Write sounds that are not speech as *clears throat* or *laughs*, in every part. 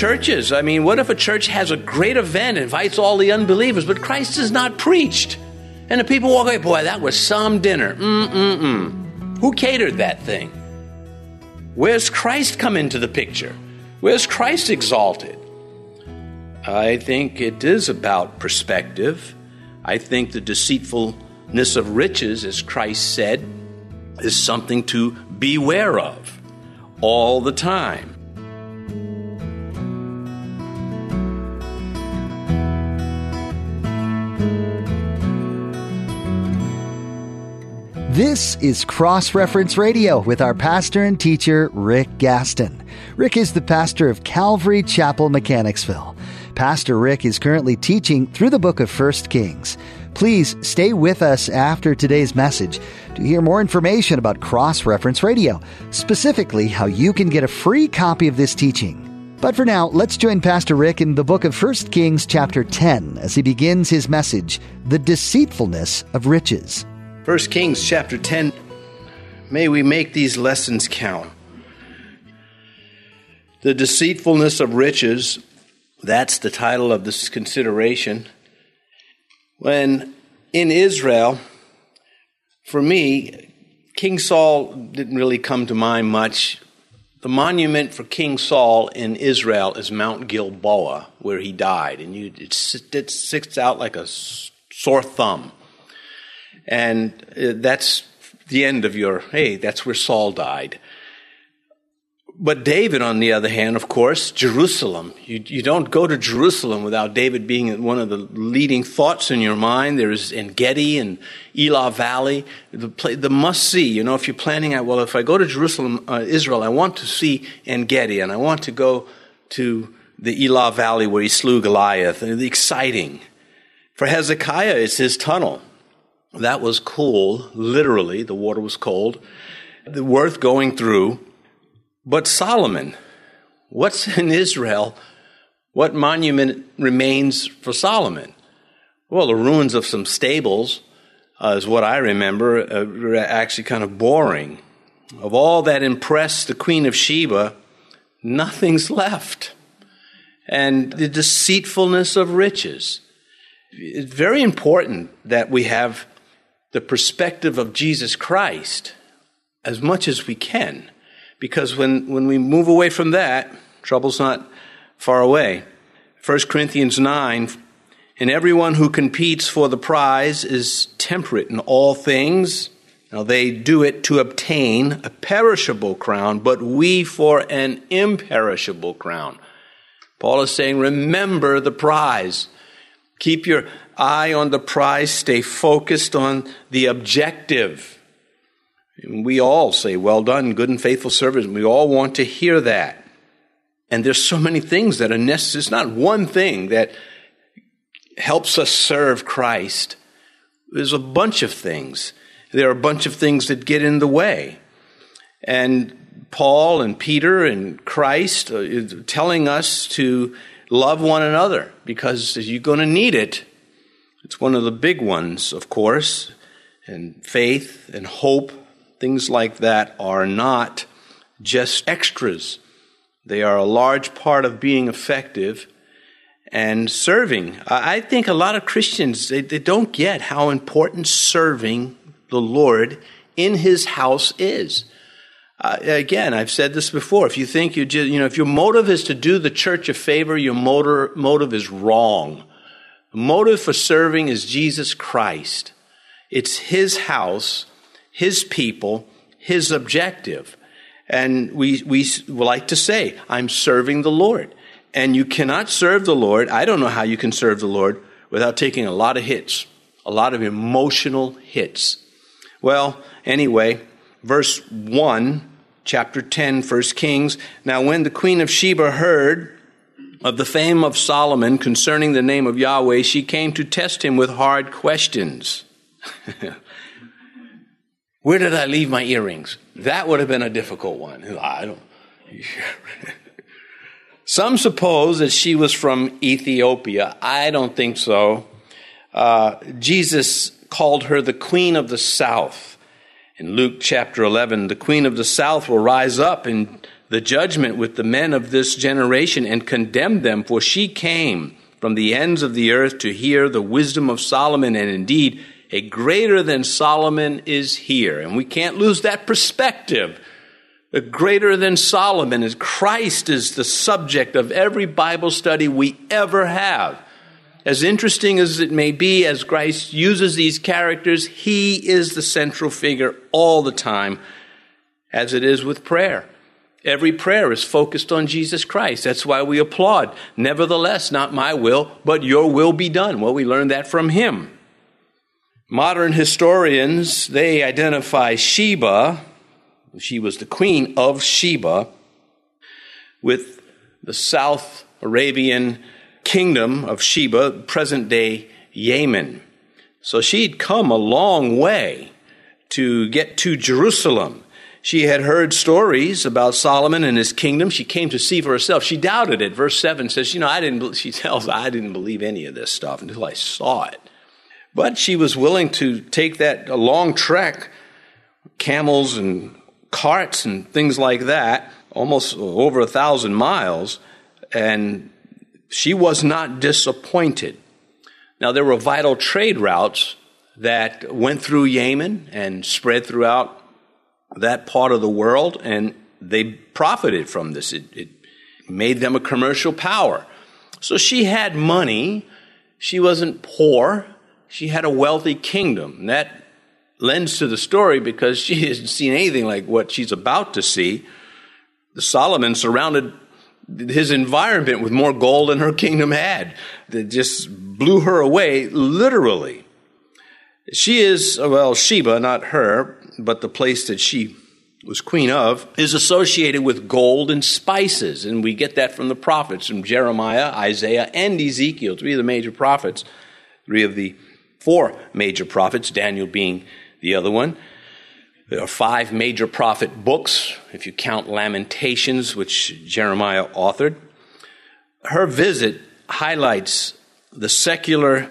churches? I mean, what if a church has a great event, invites all the unbelievers, but Christ is not preached? And the people walk away, boy, that was some dinner. Mm-mm-mm. Who catered that thing? Where's Christ come into the picture? Where's Christ exalted? I think it is about perspective. I think the deceitfulness of riches, as Christ said, is something to beware of all the time. This is Cross Reference Radio with our pastor and teacher, Rick Gaston. Rick is the pastor of Calvary Chapel, Mechanicsville. Pastor Rick is currently teaching through the book of 1 Kings. Please stay with us after today's message to hear more information about Cross Reference Radio, specifically how you can get a free copy of this teaching. But for now, let's join Pastor Rick in the book of 1 Kings, chapter 10, as he begins his message The Deceitfulness of Riches. 1 Kings chapter 10. May we make these lessons count. The deceitfulness of riches, that's the title of this consideration. When in Israel, for me, King Saul didn't really come to mind much. The monument for King Saul in Israel is Mount Gilboa, where he died, and you, it, it sticks out like a sore thumb. And uh, that's the end of your, hey, that's where Saul died. But David, on the other hand, of course, Jerusalem. You, you don't go to Jerusalem without David being one of the leading thoughts in your mind. There's En Gedi and Elah Valley, the, the must see. You know, if you're planning out, well, if I go to Jerusalem, uh, Israel, I want to see En Gedi and I want to go to the Elah Valley where he slew Goliath. The exciting. For Hezekiah, it's his tunnel. That was cool, literally, the water was cold, worth going through. But Solomon, what's in Israel? What monument remains for Solomon? Well, the ruins of some stables uh, is what I remember, uh, actually kind of boring. Of all that impressed the Queen of Sheba, nothing's left. And the deceitfulness of riches. It's very important that we have the perspective of Jesus Christ as much as we can. Because when, when we move away from that, trouble's not far away. 1 Corinthians 9 And everyone who competes for the prize is temperate in all things. Now they do it to obtain a perishable crown, but we for an imperishable crown. Paul is saying, remember the prize. Keep your eye on the prize, stay focused on the objective. We all say, Well done, good and faithful servant. We all want to hear that. And there's so many things that are necessary. It's not one thing that helps us serve Christ. There's a bunch of things. There are a bunch of things that get in the way. And Paul and Peter and Christ uh, are telling us to love one another because you're going to need it it's one of the big ones, of course, and faith and hope, things like that are not just extras. They are a large part of being effective and serving. I think a lot of Christians, they, they don't get how important serving the Lord in His house is. Uh, again, I've said this before. If you think you just, you know, if your motive is to do the church a favor, your motor, motive is wrong. Motive for serving is Jesus Christ. It's His house, His people, His objective. And we, we like to say, I'm serving the Lord. And you cannot serve the Lord. I don't know how you can serve the Lord without taking a lot of hits, a lot of emotional hits. Well, anyway, verse 1, chapter 10, 1 Kings. Now, when the queen of Sheba heard of the fame of Solomon concerning the name of Yahweh, she came to test him with hard questions. *laughs* Where did I leave my earrings? That would have been a difficult one. *laughs* I don't. *laughs* Some suppose that she was from Ethiopia. I don't think so. Uh, Jesus called her the Queen of the South. In Luke chapter 11, the queen of the south will rise up in the judgment with the men of this generation and condemn them, for she came from the ends of the earth to hear the wisdom of Solomon, and indeed, a greater than Solomon is here. And we can't lose that perspective. A greater than Solomon is Christ is the subject of every Bible study we ever have. As interesting as it may be, as Christ uses these characters, he is the central figure all the time, as it is with prayer. Every prayer is focused on Jesus Christ. That's why we applaud. Nevertheless, not my will, but your will be done. Well, we learned that from him. Modern historians, they identify Sheba, she was the queen of Sheba, with the South Arabian kingdom of Sheba, present day Yemen. So she'd come a long way to get to Jerusalem. She had heard stories about Solomon and his kingdom. She came to see for herself. She doubted it. Verse 7 says, You know, I didn't, *laughs* she tells, I didn't believe any of this stuff until I saw it. But she was willing to take that long trek, camels and carts and things like that, almost over a thousand miles, and she was not disappointed. Now, there were vital trade routes that went through Yemen and spread throughout that part of the world, and they profited from this. It, it made them a commercial power. So she had money. She wasn't poor. She had a wealthy kingdom. And that lends to the story because she *laughs* hasn't seen anything like what she's about to see. The Solomon surrounded his environment with more gold than her kingdom had. That just blew her away, literally. She is, well, Sheba, not her, but the place that she was queen of, is associated with gold and spices. And we get that from the prophets, from Jeremiah, Isaiah, and Ezekiel, three of the major prophets, three of the four major prophets, Daniel being the other one. There are five major prophet books, if you count Lamentations, which Jeremiah authored. Her visit highlights the secular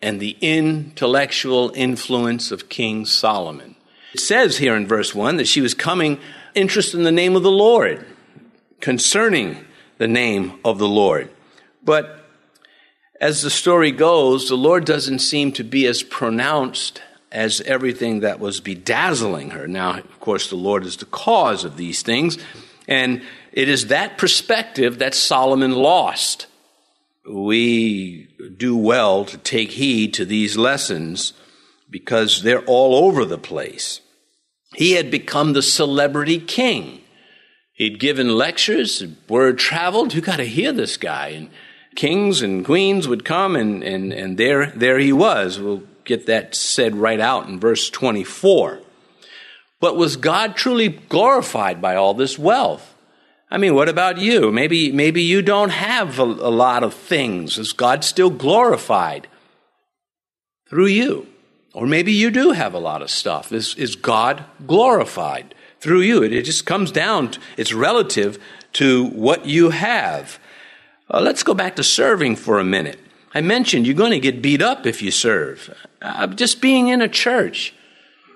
and the intellectual influence of King Solomon. It says here in verse 1 that she was coming interested in the name of the Lord, concerning the name of the Lord. But as the story goes, the Lord doesn't seem to be as pronounced as everything that was bedazzling her. Now, of course, the Lord is the cause of these things, and it is that perspective that Solomon lost. We do well to take heed to these lessons because they're all over the place. He had become the celebrity king. He'd given lectures, word traveled. You got to hear this guy. And kings and queens would come, and, and, and there, there he was. We'll get that said right out in verse 24. But was God truly glorified by all this wealth? I mean, what about you? Maybe, maybe you don't have a, a lot of things. Is God still glorified through you? Or maybe you do have a lot of stuff. Is, is God glorified through you? It, it just comes down, to, it's relative to what you have. Uh, let's go back to serving for a minute. I mentioned you're going to get beat up if you serve. Uh, just being in a church.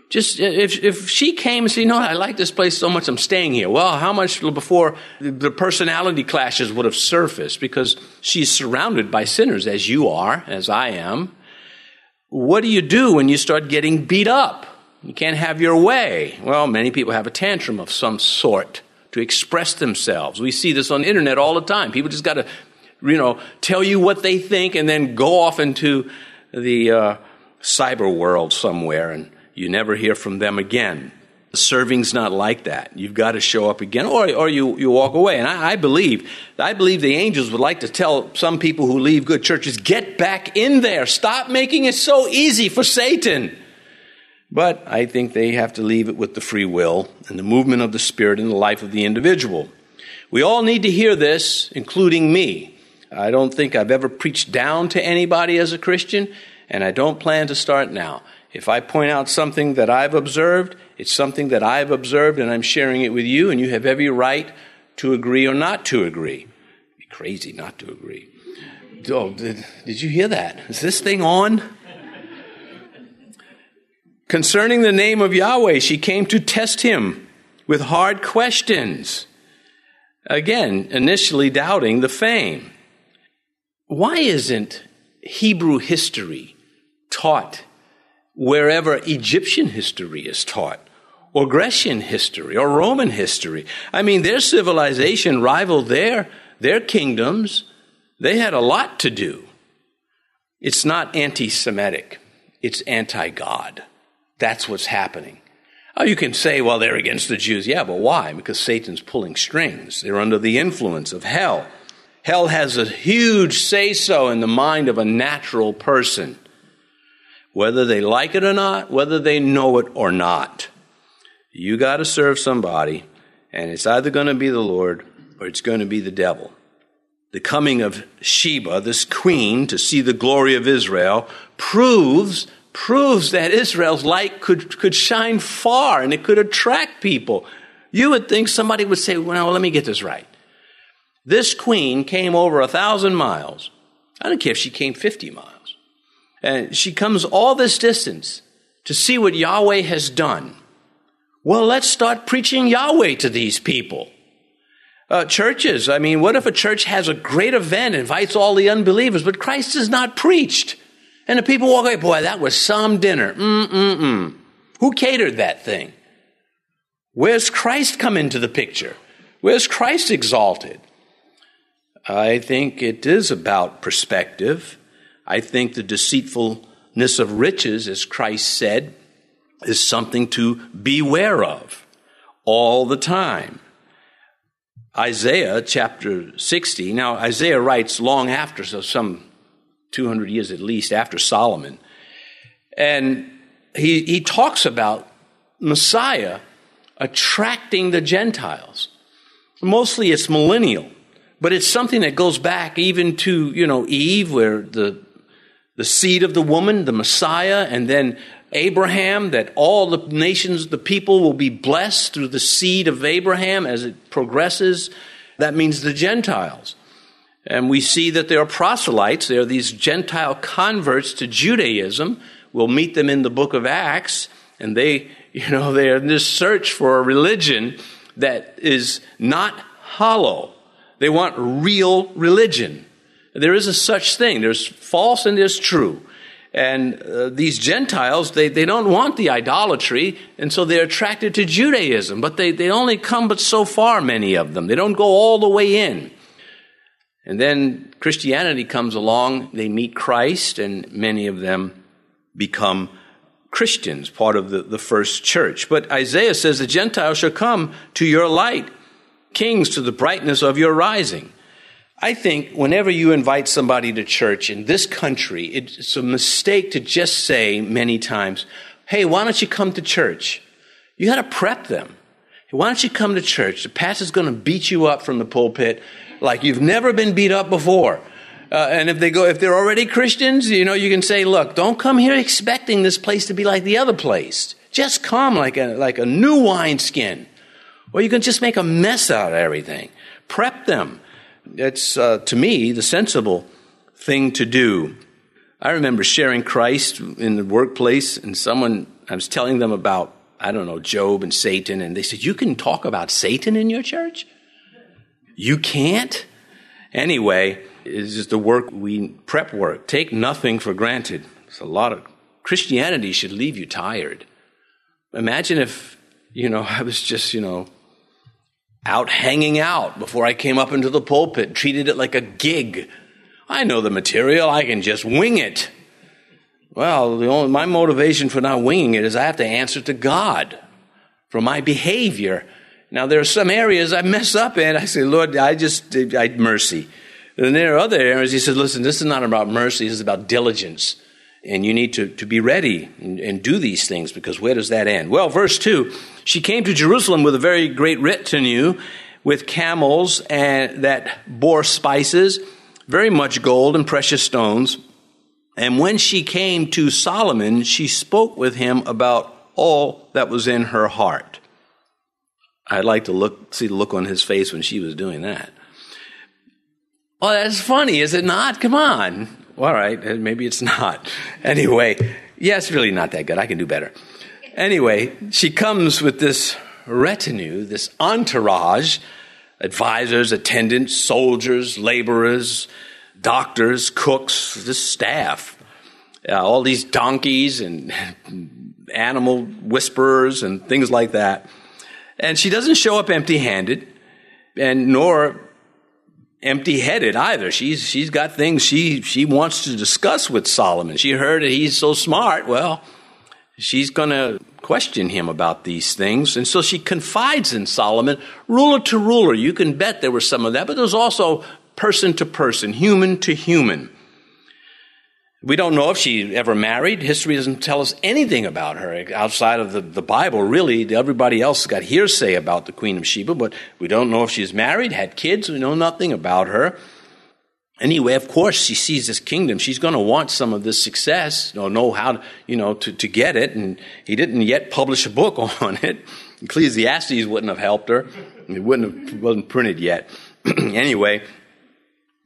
Just if, if she came and said, you know, I like this place so much, I'm staying here. Well, how much before the personality clashes would have surfaced because she's surrounded by sinners, as you are, as I am. What do you do when you start getting beat up? You can't have your way. Well, many people have a tantrum of some sort to express themselves. We see this on the internet all the time. People just got to you know, tell you what they think and then go off into the uh, cyber world somewhere and you never hear from them again. Serving's not like that. You've got to show up again or, or you, you walk away. And I, I believe, I believe the angels would like to tell some people who leave good churches, get back in there. Stop making it so easy for Satan. But I think they have to leave it with the free will and the movement of the Spirit in the life of the individual. We all need to hear this, including me. I don't think I've ever preached down to anybody as a Christian, and I don't plan to start now. If I point out something that I've observed, it's something that I've observed and I'm sharing it with you, and you have every right to agree or not to agree. It'd be crazy not to agree. Oh, did, did you hear that? Is this thing on? Concerning the name of Yahweh, she came to test him with hard questions. Again, initially doubting the fame. Why isn't Hebrew history taught wherever Egyptian history is taught? Or Grecian history or Roman history. I mean, their civilization rivaled their, their kingdoms. They had a lot to do. It's not anti Semitic, it's anti God. That's what's happening. Oh, you can say, well, they're against the Jews. Yeah, but why? Because Satan's pulling strings. They're under the influence of hell. Hell has a huge say so in the mind of a natural person, whether they like it or not, whether they know it or not. You got to serve somebody, and it's either going to be the Lord or it's going to be the devil. The coming of Sheba, this queen, to see the glory of Israel, proves proves that Israel's light could, could shine far and it could attract people. You would think somebody would say, well, let me get this right. This queen came over a thousand miles. I don't care if she came 50 miles. And she comes all this distance to see what Yahweh has done. Well, let's start preaching Yahweh to these people. Uh, churches, I mean, what if a church has a great event, invites all the unbelievers, but Christ is not preached? And the people walk away, boy, that was some dinner. Mm-mm-mm. Who catered that thing? Where's Christ come into the picture? Where's Christ exalted? I think it is about perspective. I think the deceitfulness of riches, as Christ said, is something to beware of all the time. Isaiah chapter 60, now Isaiah writes long after, so some 200 years at least after Solomon. And he, he talks about Messiah attracting the Gentiles. Mostly it's millennial, but it's something that goes back even to, you know, Eve, where the, the seed of the woman, the Messiah, and then Abraham, that all the nations, the people will be blessed through the seed of Abraham as it progresses. That means the Gentiles. And we see that there are proselytes, there are these Gentile converts to Judaism. We'll meet them in the book of Acts, and they, *laughs* you know, they're in this search for a religion that is not hollow. They want real religion. There is a such thing. There's false and there's true. And uh, these Gentiles, they, they don't want the idolatry, and so they're attracted to Judaism. But they, they only come but so far, many of them. They don't go all the way in. And then Christianity comes along, they meet Christ, and many of them become Christians, part of the, the first church. But Isaiah says, The Gentiles shall come to your light, kings to the brightness of your rising. I think whenever you invite somebody to church in this country, it's a mistake to just say many times, hey, why don't you come to church? You got to prep them. Why don't you come to church? The pastor's going to beat you up from the pulpit like you've never been beat up before. Uh, and if they go, if they're already Christians, you know, you can say, look, don't come here expecting this place to be like the other place. Just come like a, like a new wineskin. Or you can just make a mess out of everything. Prep them. It's, uh, to me, the sensible thing to do. I remember sharing Christ in the workplace, and someone, I was telling them about, I don't know, Job and Satan, and they said, You can talk about Satan in your church? You can't? Anyway, it's just the work we prep work. Take nothing for granted. It's a lot of Christianity should leave you tired. Imagine if, you know, *laughs* I was just, you know, out hanging out before I came up into the pulpit, treated it like a gig. I know the material, I can just wing it. Well, the only, my motivation for not winging it is I have to answer to God for my behavior. Now, there are some areas I mess up in. I say, Lord, I just, I mercy. And there are other areas he says, listen, this is not about mercy, this is about diligence. And you need to, to be ready and, and do these things because where does that end? Well, verse 2 she came to Jerusalem with a very great retinue with camels and that bore spices, very much gold and precious stones. And when she came to Solomon, she spoke with him about all that was in her heart. I'd like to look, see the look on his face when she was doing that. Oh, that's funny, is it not? Come on. All right, maybe it's *laughs* not. Anyway, yeah, it's really not that good. I can do better. Anyway, she comes with this retinue, this entourage advisors, attendants, soldiers, laborers, doctors, cooks, this staff. Uh, all these donkeys and *laughs* animal whisperers and things like that. And she doesn't show up empty handed and nor empty headed either. She's, she's got things she, she wants to discuss with Solomon. She heard that he's so smart. Well, she's going to question him about these things. And so she confides in Solomon, ruler to ruler. You can bet there was some of that, but there's also person to person, human to human. We don't know if she ever married. History doesn't tell us anything about her outside of the, the Bible, really. Everybody else got hearsay about the Queen of Sheba, but we don't know if she's married, had kids. We know nothing about her. Anyway, of course, she sees this kingdom. She's going to want some of this success, or know how, you know, to, to get it. And he didn't yet publish a book *laughs* on it. Ecclesiastes wouldn't have helped her. It wouldn't have, wasn't printed yet. *clears throat* anyway,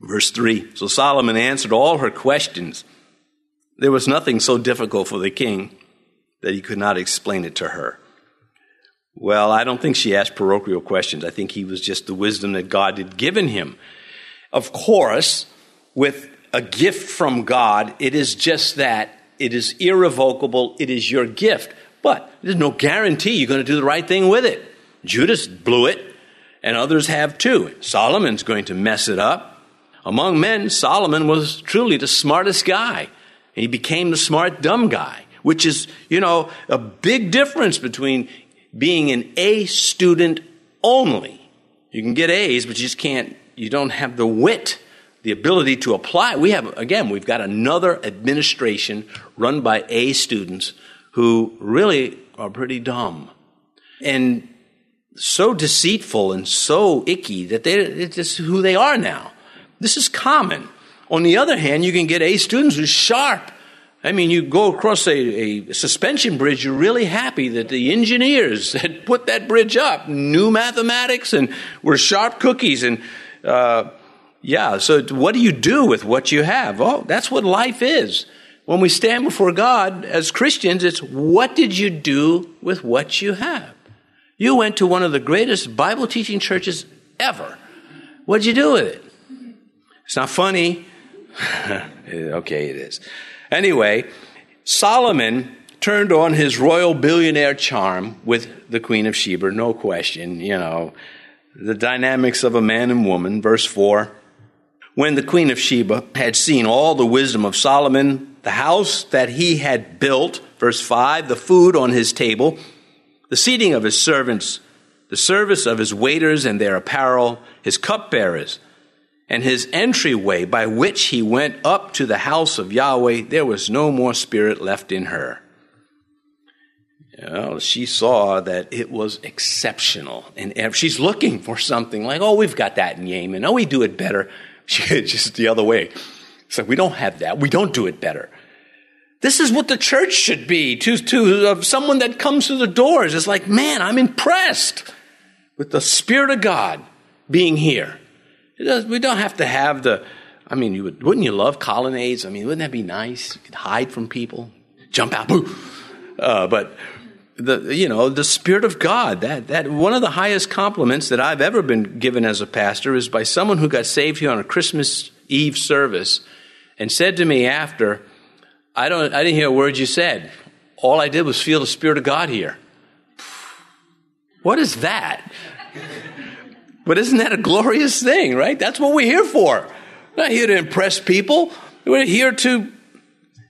verse 3. So Solomon answered all her questions there was nothing so difficult for the king that he could not explain it to her. Well, I don't think she asked parochial questions. I think he was just the wisdom that God had given him. Of course, with a gift from God, it is just that. It is irrevocable. It is your gift. But there's no guarantee you're going to do the right thing with it. Judas blew it, and others have too. Solomon's going to mess it up. Among men, Solomon was truly the smartest guy. He became the smart, dumb guy, which is, you know, a big difference between being an A student only. You can get A's, but you just can't, you don't have the wit, the ability to apply. We have, again, we've got another administration run by A students who really are pretty dumb. And so deceitful and so icky that they, it's just who they are now. This is common. On the other hand, you can get A students who's sharp. I mean, you go across a, a, suspension bridge, you're really happy that the engineers *laughs* had put that bridge up, knew mathematics, and were sharp cookies. And uh, yeah, so what do you do with what you have? Oh, that's what life is. When we stand before God as Christians, it's what did you do with what you have? You went to one of the greatest Bible teaching churches ever. What'd you do with it? It's not funny. *laughs* Eh, okay, it is. Anyway, Solomon turned on his royal billionaire charm with the Queen of Sheba, no question, you know, the dynamics of a man and woman. Verse 4 When the Queen of Sheba had seen all the wisdom of Solomon, the house that he had built, verse 5, the food on his table, the seating of his servants, the service of his waiters and their apparel, his cupbearers, and his entryway by which he went up to the house of Yahweh, there was no more spirit left in her. Well, she saw that it was exceptional. And she's looking for something like, oh, we've got that in Yemen. Oh, we do it better. *laughs* She, just the other way. It's like, we don't have that. We don't do it better. This is what the church should be to, to uh, someone that comes through the doors. It's like, man, I'm impressed with the Spirit of God being here. We don't have to have the, I mean, you would, wouldn't you love colonnades? I mean, wouldn't that be nice? You could hide from people, jump out, boo. Uh, but the, you know, the Spirit of God, that, that one of the highest compliments that I've ever been given as a pastor is by someone who got saved here on a Christmas Eve service and said to me after, I don't, I didn't hear a word you said. All I did was feel the Spirit of God here. What is that? But isn't that a glorious thing, right? That's what we're here for. We're not here to impress people. We're here to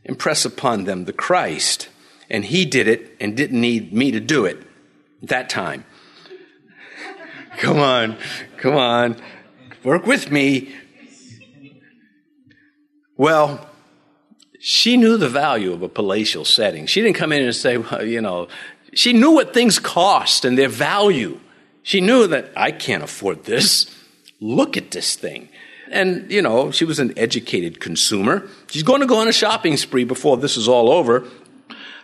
impress upon them the Christ. And he did it and didn't need me to do it that time. *laughs* come on, come on. Work with me. Well, she knew the value of a palatial setting. She didn't come in and say, well, you know, she knew what things cost and their value. She knew that I can't afford this. Look at this thing. And, you know, she was an educated consumer. She's going to go on a shopping spree before this is all over.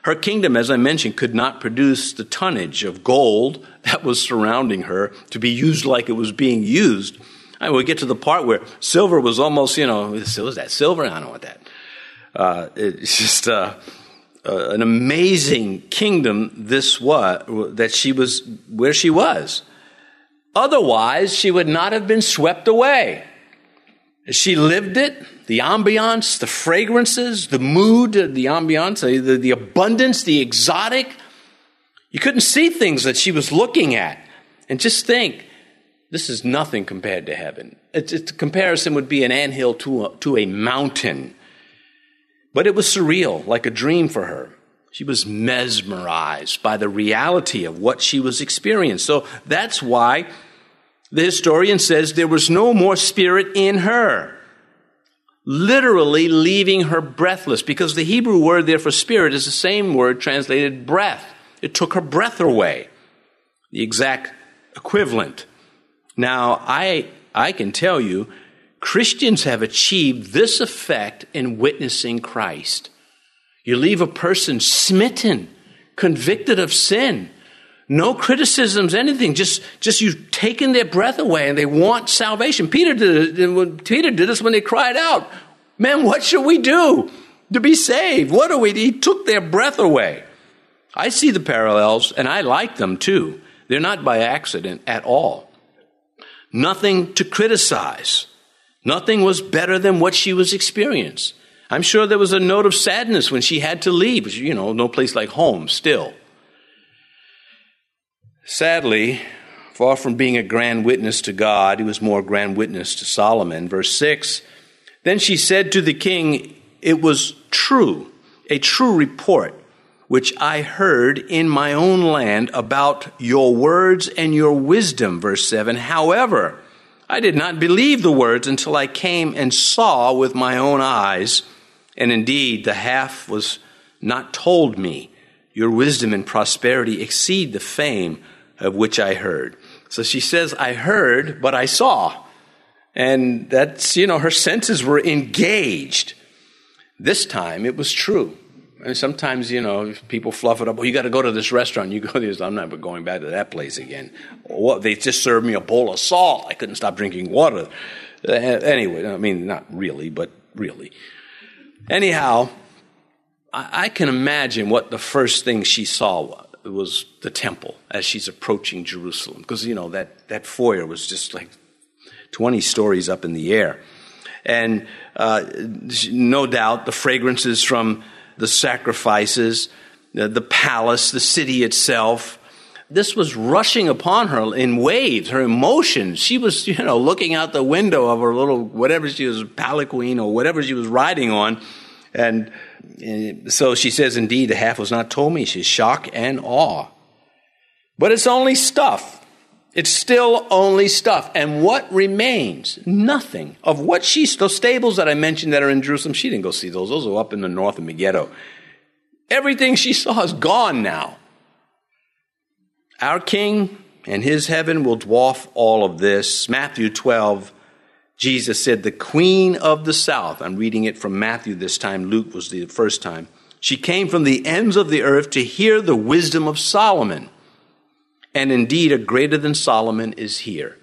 Her kingdom, as I mentioned, could not produce the tonnage of gold that was surrounding her to be used like it was being used. I mean, we get to the part where silver was almost, you know, was that silver? I don't what that. Uh, it's just, uh, uh, an amazing kingdom this was, that she was where she was. Otherwise, she would not have been swept away. She lived it, the ambiance, the fragrances, the mood, the ambiance, the, the abundance, the exotic. You couldn't see things that she was looking at. And just think, this is nothing compared to heaven. It's, it's, comparison would be an anthill to a, to a mountain. But it was surreal, like a dream for her. She was mesmerized by the reality of what she was experiencing. So that's why the historian says there was no more spirit in her. Literally leaving her breathless, because the Hebrew word there for spirit is the same word translated breath. It took her breath away. The exact equivalent. Now, I, I can tell you, Christians have achieved this effect in witnessing Christ. You leave a person smitten, convicted of sin. No criticisms, anything. Just, just you've taken their breath away and they want salvation. Peter did it. Peter did this when they cried out, man, what should we do to be saved? What do we, he took their breath away. I see the parallels and I like them too. They're not by accident at all. Nothing to criticize. Nothing was better than what she was experiencing. I'm sure there was a note of sadness when she had to leave. You know, no place like home still. Sadly, far from being a grand witness to God, he was more a grand witness to Solomon. Verse 6 Then she said to the king, It was true, a true report, which I heard in my own land about your words and your wisdom. Verse 7 However, I did not believe the words until I came and saw with my own eyes and indeed, the half was not told me. Your wisdom and prosperity exceed the fame of which I heard. So she says, I heard, but I saw. And that's, you know, her senses were engaged. This time it was true. And sometimes, you know, people fluff it up. Well, you got to go to this restaurant. You go to this. I'm never going back to that place again. Well, they just served me a bowl of salt. I couldn't stop drinking water. Uh, anyway, I mean, not really, but really. Anyhow, I, I can imagine what the first thing she saw was, was the temple as she's approaching Jerusalem. Because, you know, that, that foyer was just like 20 stories up in the air. And uh, no doubt the fragrances from the sacrifices, the, the palace, the city itself, this was rushing upon her in waves, her emotions. She was, *laughs* you know, looking out the window of her little, whatever she was, palanquin or whatever she was riding on. And, and so she says, indeed, the half was not told me. She's shock and awe. But it's only stuff. It's still only stuff. And what remains? Nothing. Of what she, those stables that I mentioned that are in Jerusalem, she didn't go see those. Those are up in the north of Megiddo. Everything she saw is gone now. Our King and his heaven will dwarf all of this. Matthew 12, Jesus said, The Queen of the South, I'm reading it from Matthew this time, Luke was the first time. She came from the ends of the earth to hear the wisdom of Solomon. And indeed, a greater than Solomon is here.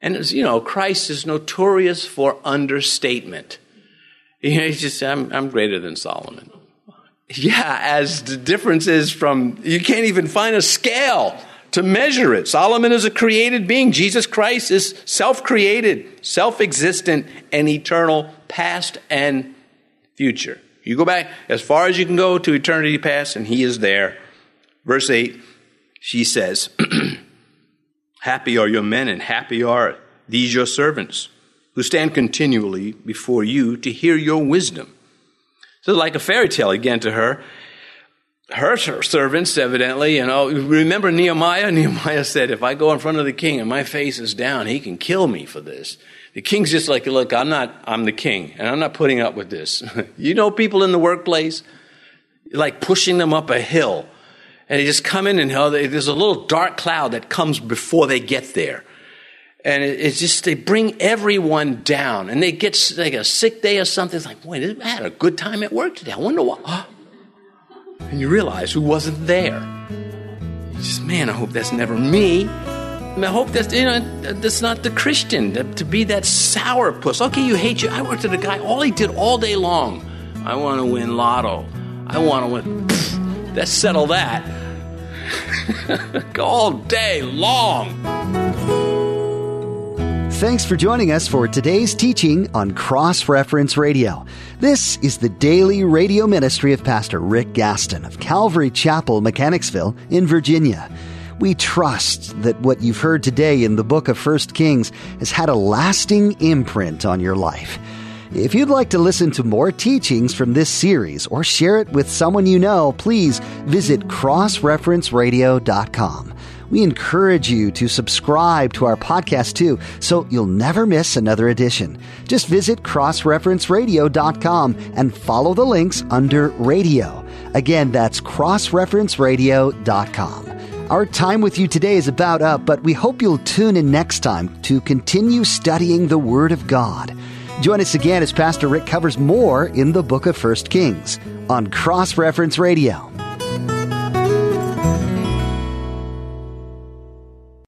And as you know, Christ is notorious for understatement. You know, he's just, I'm, I'm greater than Solomon. *laughs* Yeah, as the difference is from, you can't even find a scale to measure it. Solomon is a created being. Jesus Christ is self created, self existent, and eternal, past and future. You go back as far as you can go to eternity past, and he is there. Verse 8, she says, *clears throat* Happy are your men, and happy are these your servants, who stand continually before you to hear your wisdom. So, like a fairy tale again to her, her servants, evidently, you know, remember Nehemiah? *laughs* Nehemiah said, if I go in front of the king and my face is down, he can kill me for this. The king's just like, look, I'm not, I'm the king, and I'm not putting up with this. *laughs* you know people in the workplace? Like pushing them up a hill. And they just come in and there's a little dark cloud that comes before they get there. And it's just, they bring everyone down. And they get like a sick day or something. It's like, boy, I had a good time at work today. I wonder what. And you realize who wasn't there. You just, man, I hope that's never me. I hope that's you know that's not the Christian to be that sour puss. Okay, you hate you. I worked with a guy. All he did all day long. I want to win lotto. I want to win. *laughs* Let's settle that. *laughs* All day long. Thanks for joining us for today's teaching on Cross Reference Radio. This is the daily radio ministry of Pastor Rick Gaston of Calvary Chapel, Mechanicsville, in Virginia. We trust that what you've heard today in the book of 1 Kings has had a lasting imprint on your life. If you'd like to listen to more teachings from this series or share it with someone you know, please visit crossreferenceradio.com. We encourage you to subscribe to our podcast too, so you'll never miss another edition. Just visit crossreferenceradio.com and follow the links under radio. Again, that's crossreferenceradio.com. Our time with you today is about up, but we hope you'll tune in next time to continue studying the Word of God. Join us again as Pastor Rick covers more in the book of 1 Kings on Cross Reference Radio.